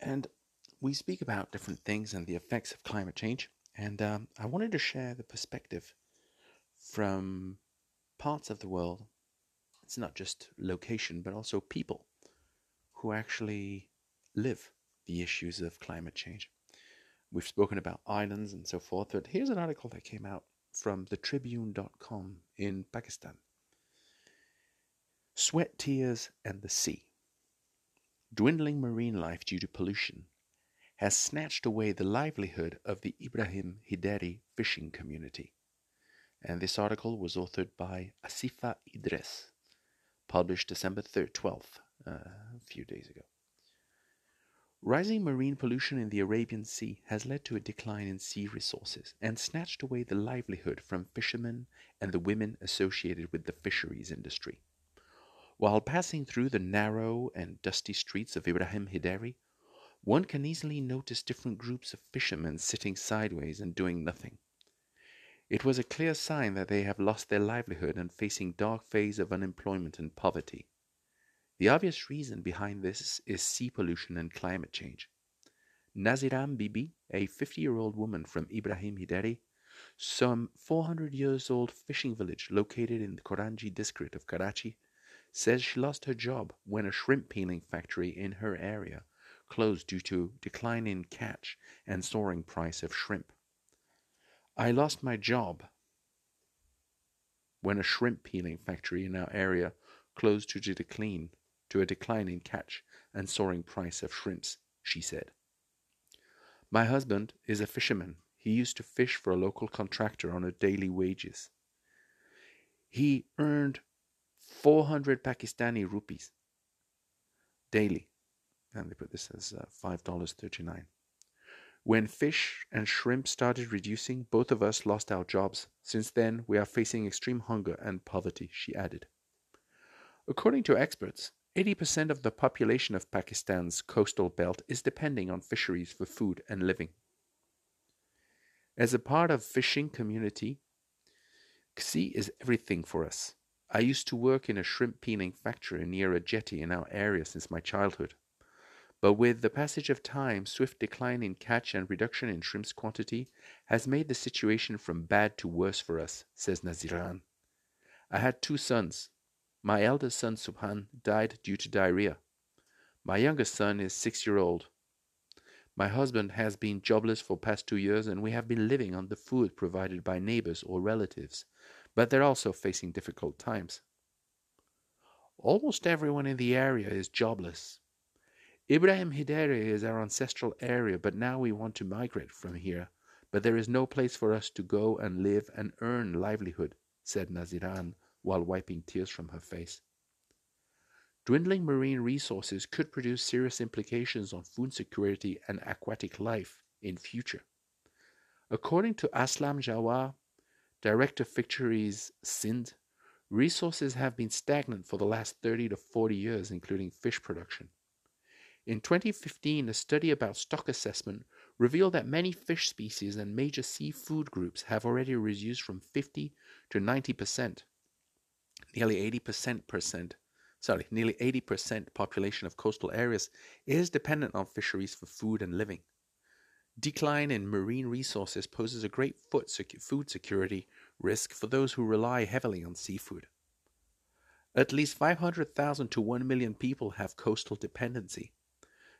And we speak about different things and the effects of climate change. And um, I wanted to share the perspective from parts of the world. It's not just location, but also people who actually live the issues of climate change. We've spoken about islands and so forth, but here's an article that came out from thetribune.com in Pakistan. Sweat, tears, and the sea. Dwindling marine life due to pollution has snatched away the livelihood of the Ibrahim Hyderi fishing community. And this article was authored by Asifa Idris, published December 3rd, 12th, uh, a few days ago. Rising marine pollution in the Arabian Sea has led to a decline in sea resources and snatched away the livelihood from fishermen and the women associated with the fisheries industry. While passing through the narrow and dusty streets of Ibrahim Hyderi, one can easily notice different groups of fishermen sitting sideways and doing nothing. It was a clear sign that they have lost their livelihood and facing dark phase of unemployment and poverty. The obvious reason behind this is sea pollution and climate change. Naziran Bibi, a 50 year old woman from Ibrahim Hyderi, some 400 years old fishing village located in the Korangi district of Karachi, says she lost her job when a shrimp peeling factory in her area closed due to decline in catch and soaring price of shrimp. I lost my job when a shrimp peeling factory in our area closed due to decline to a decline in catch and soaring price of shrimps, she said. My husband is a fisherman. He used to fish for a local contractor on a daily wages. He earned 400 Pakistani rupees daily. And they put this as uh, $5.39. When fish and shrimp started reducing, both of us lost our jobs. Since then, we are facing extreme hunger and poverty, she added. According to experts, 80% of the population of Pakistan's coastal belt is depending on fisheries for food and living. As a part of fishing community, sea is everything for us. I used to work in a shrimp peeling factory near a jetty in our area since my childhood. But with the passage of time, swift decline in catch and reduction in shrimp's quantity has made the situation from bad to worse for us, says Naziran. I had two sons, my eldest son, Subhan, died due to diarrhea. My youngest son is six year old. My husband has been jobless for past two years, and we have been living on the food provided by neighbors or relatives, but they're also facing difficult times. Almost everyone in the area is jobless. Ibrahim Hyderi is our ancestral area, but now we want to migrate from here. But there is no place for us to go and live and earn livelihood, said Naziran, while wiping tears from her face. Dwindling marine resources could produce serious implications on food security and aquatic life in future. According to Aslam Jawar, director of Fisheries Sindh, resources have been stagnant for the last 30 to 40 years, including fish production. In 2015, a study about stock assessment revealed that many fish species and major seafood groups have already reduced from 50 to 90 percent nearly 80% sorry, nearly 80% population of coastal areas is dependent on fisheries for food and living. Decline in marine resources poses a great food security risk for those who rely heavily on seafood. At least 500,000 to 1 million people have coastal dependency.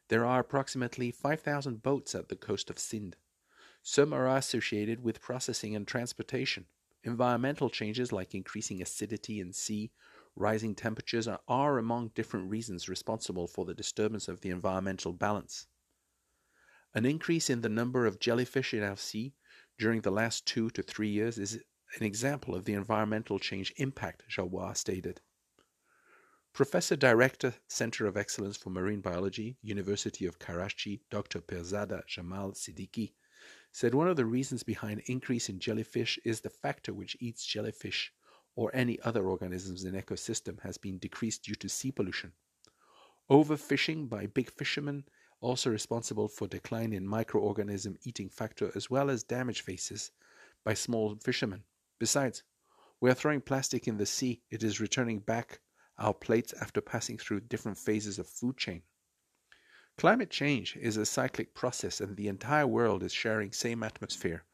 There are approximately 5,000 boats at the coast of Sindh. Some are associated with processing and transportation. Environmental changes like increasing acidity in sea, rising temperatures are among different reasons responsible for the disturbance of the environmental balance. An increase in the number of jellyfish in our sea during the last two to three years is an example of the environmental change impact, Jawar stated. Professor Director, Center of Excellence for Marine Biology, University of Karachi, Dr. Pirzada Jamal Siddiqui, said one of the reasons behind increase in jellyfish is the factor which eats jellyfish or any other organisms in ecosystem has been decreased due to sea pollution. Overfishing by big fishermen also responsible for decline in microorganism eating factor as well as damage faces by small fishermen. Besides, we are throwing plastic in the sea. It is returning back our plates after passing through different phases of food chain. Climate change is a cyclic process and the entire world is sharing same atmosphere.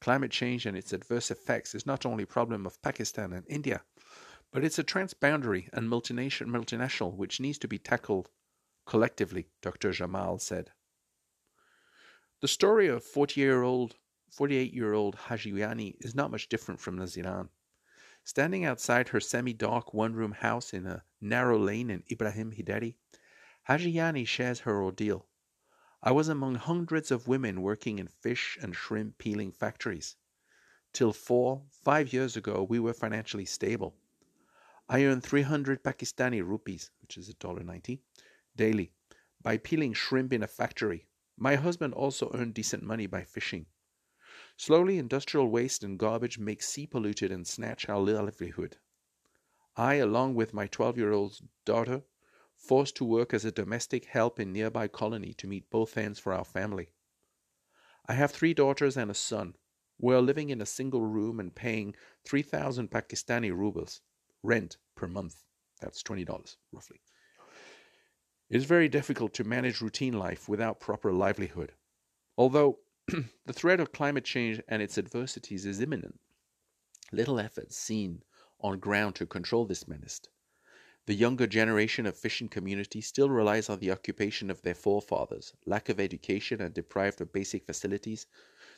Climate change and its adverse effects is not only a problem of Pakistan and India, but it's a transboundary and multinational which needs to be tackled collectively, Dr. Jamal said. The story of 40-year-old 48-year-old Hajiani is not much different from Naziran. Standing outside her semi-dark one-room house in a narrow lane in Ibrahim Hyderi, Hajiani shares her ordeal. I was among hundreds of women working in fish and shrimp peeling factories. Till four, five years ago, we were financially stable. I earned 300 Pakistani rupees, which is $1.90, daily, by peeling shrimp in a factory. My husband also earned decent money by fishing. Slowly, industrial waste and garbage make sea polluted and snatch our livelihood. I, along with my 12 year old daughter, forced to work as a domestic help in nearby colony to meet both ends for our family. I have three daughters and a son. We are living in a single room and paying 3,000 Pakistani rubles rent per month. That's $20 roughly. It is very difficult to manage routine life without proper livelihood. Although the threat of climate change and its adversities is imminent, little effort seen on ground to control this menace. The younger generation of fishing community still relies on the occupation of their forefathers, lack of education and deprived of basic facilities.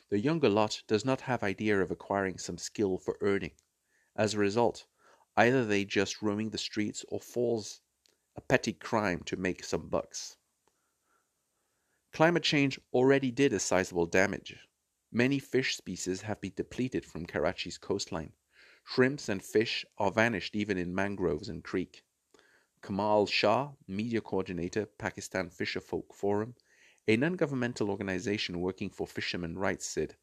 The younger lot does not have idea of acquiring some skill for earning. As a result, either they just roaming the streets or falls a petty crime to make some bucks. Climate change already did a sizable damage. Many fish species have been depleted from Karachi's coastline. Shrimps and fish are vanished even in mangroves and creek. Kamal Shah, media coordinator, Pakistan Fisherfolk Forum, a non governmental organization working for fishermen' rights, said,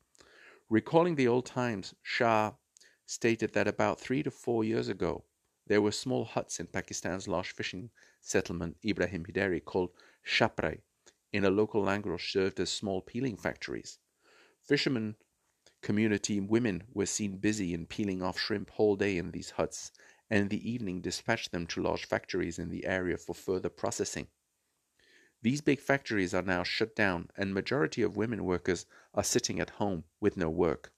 Recalling the old times, Shah stated that about three to four years ago, there were small huts in Pakistan's large fishing settlement, Ibrahim Hyderi, called Shaprai, in a local language served as small peeling factories. Fishermen community women were seen busy in peeling off shrimp whole day in these huts and in the evening dispatched them to large factories in the area for further processing. These big factories are now shut down and majority of women workers are sitting at home with no work.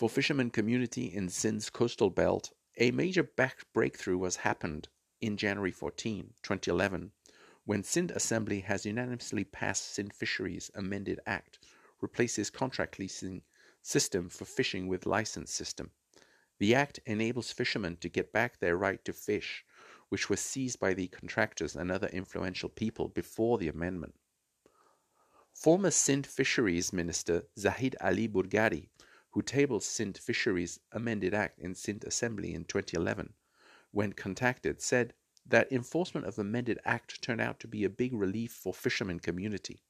For fishermen community in Sindh's coastal belt, a major back breakthrough was happened in January 14, 2011, when Sindh Assembly has unanimously passed Sindh Fisheries Amended Act, replaces contract leasing system for fishing with license system. The Act enables fishermen to get back their right to fish, which was seized by the contractors and other influential people before the amendment. Former Sindh Fisheries Minister Zahid Ali Burgadi, who tabled Sindh Fisheries Amended Act in Sindh Assembly in 2011, when contacted, said that enforcement of the amended act turned out to be a big relief for fishermen community.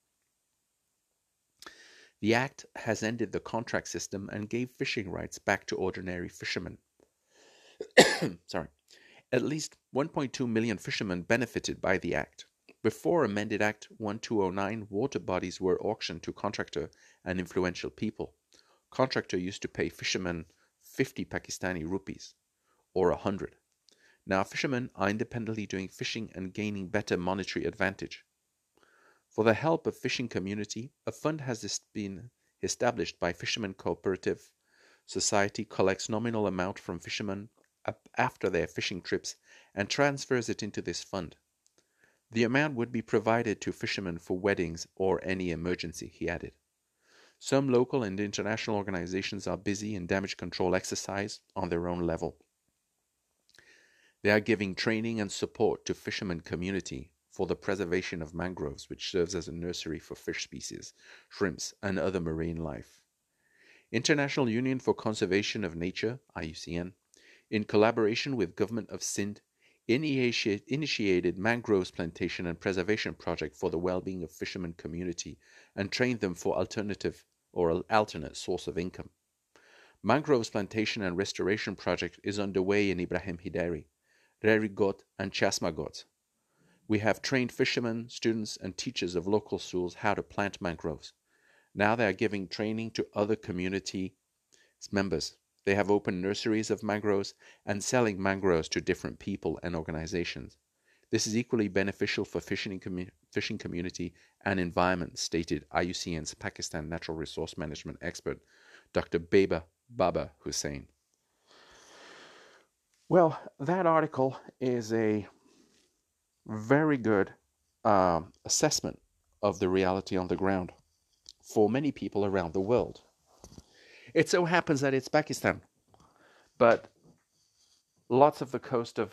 The Act has ended the contract system and gave fishing rights back to ordinary fishermen. Sorry. At least 1.2 million fishermen benefited by the Act. Before Amended Act 1209, water bodies were auctioned to contractor and influential people. Contractor used to pay fishermen 50 Pakistani rupees, or 100. Now fishermen are independently doing fishing and gaining better monetary advantage. For the help of fishing community, a fund has been established by Fishermen Cooperative Society collects nominal amount from fishermen after their fishing trips and transfers it into this fund. The amount would be provided to fishermen for weddings or any emergency, he added. Some local and international organizations are busy in damage control exercise on their own level. They are giving training and support to fishermen community for the preservation of mangroves, which serves as a nursery for fish species, shrimps, and other marine life. International Union for Conservation of Nature, IUCN, in collaboration with Government of Sindh, initiated mangroves plantation and preservation project for the well-being of fishermen community and trained them for alternative or alternate source of income. Mangroves plantation and restoration project is underway in Ibrahim Hyderi, Rerigot, and Chasmagot, we have trained fishermen, students, and teachers of local schools how to plant mangroves. Now they are giving training to other community members. They have opened nurseries of mangroves and selling mangroves to different people and organizations. This is equally beneficial for fishing, commu- fishing community and environment, stated IUCN's Pakistan Natural Resource Management expert, Dr. Beba Baba Hussein. Well, that article is a very good um, assessment of the reality on the ground for many people around the world. It so happens that it's Pakistan, but lots of the coast of,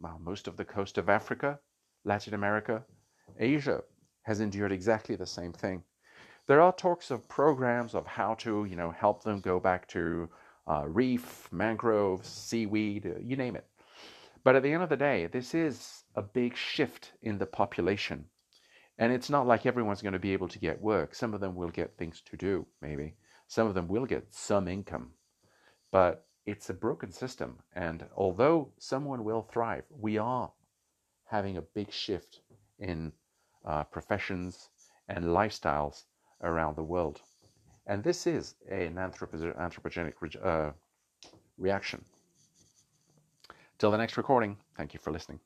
well, most of the coast of Africa, Latin America, Asia has endured exactly the same thing. There are talks of programs of how to, you know, help them go back to uh, reef, mangroves, seaweed, uh, you name it. But at the end of the day, this is a big shift in the population. And it's not like everyone's going to be able to get work. Some of them will get things to do, maybe. Some of them will get some income. But it's a broken system. And although someone will thrive, we are having a big shift in uh, professions and lifestyles around the world. And this is an anthropogenic uh, reaction. Till the next recording, thank you for listening.